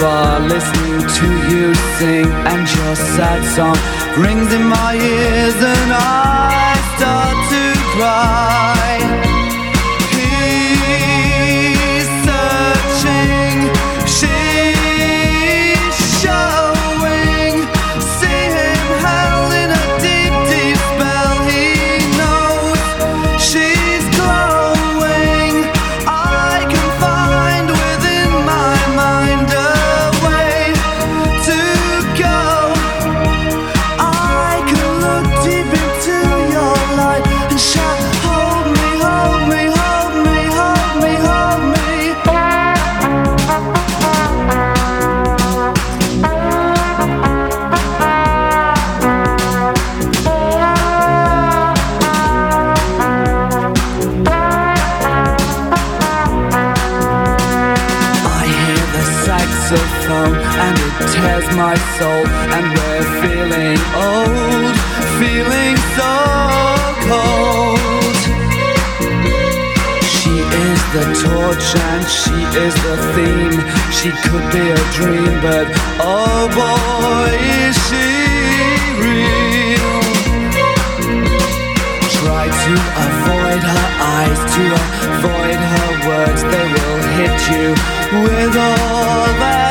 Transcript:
bar listening to you sing. And your sad song rings in my ears and I start to cry. my soul And we're feeling old, feeling so cold. She is the torch and she is the theme. She could be a dream but oh boy is she real? Try to avoid her eyes, to avoid her words They will hit you with all that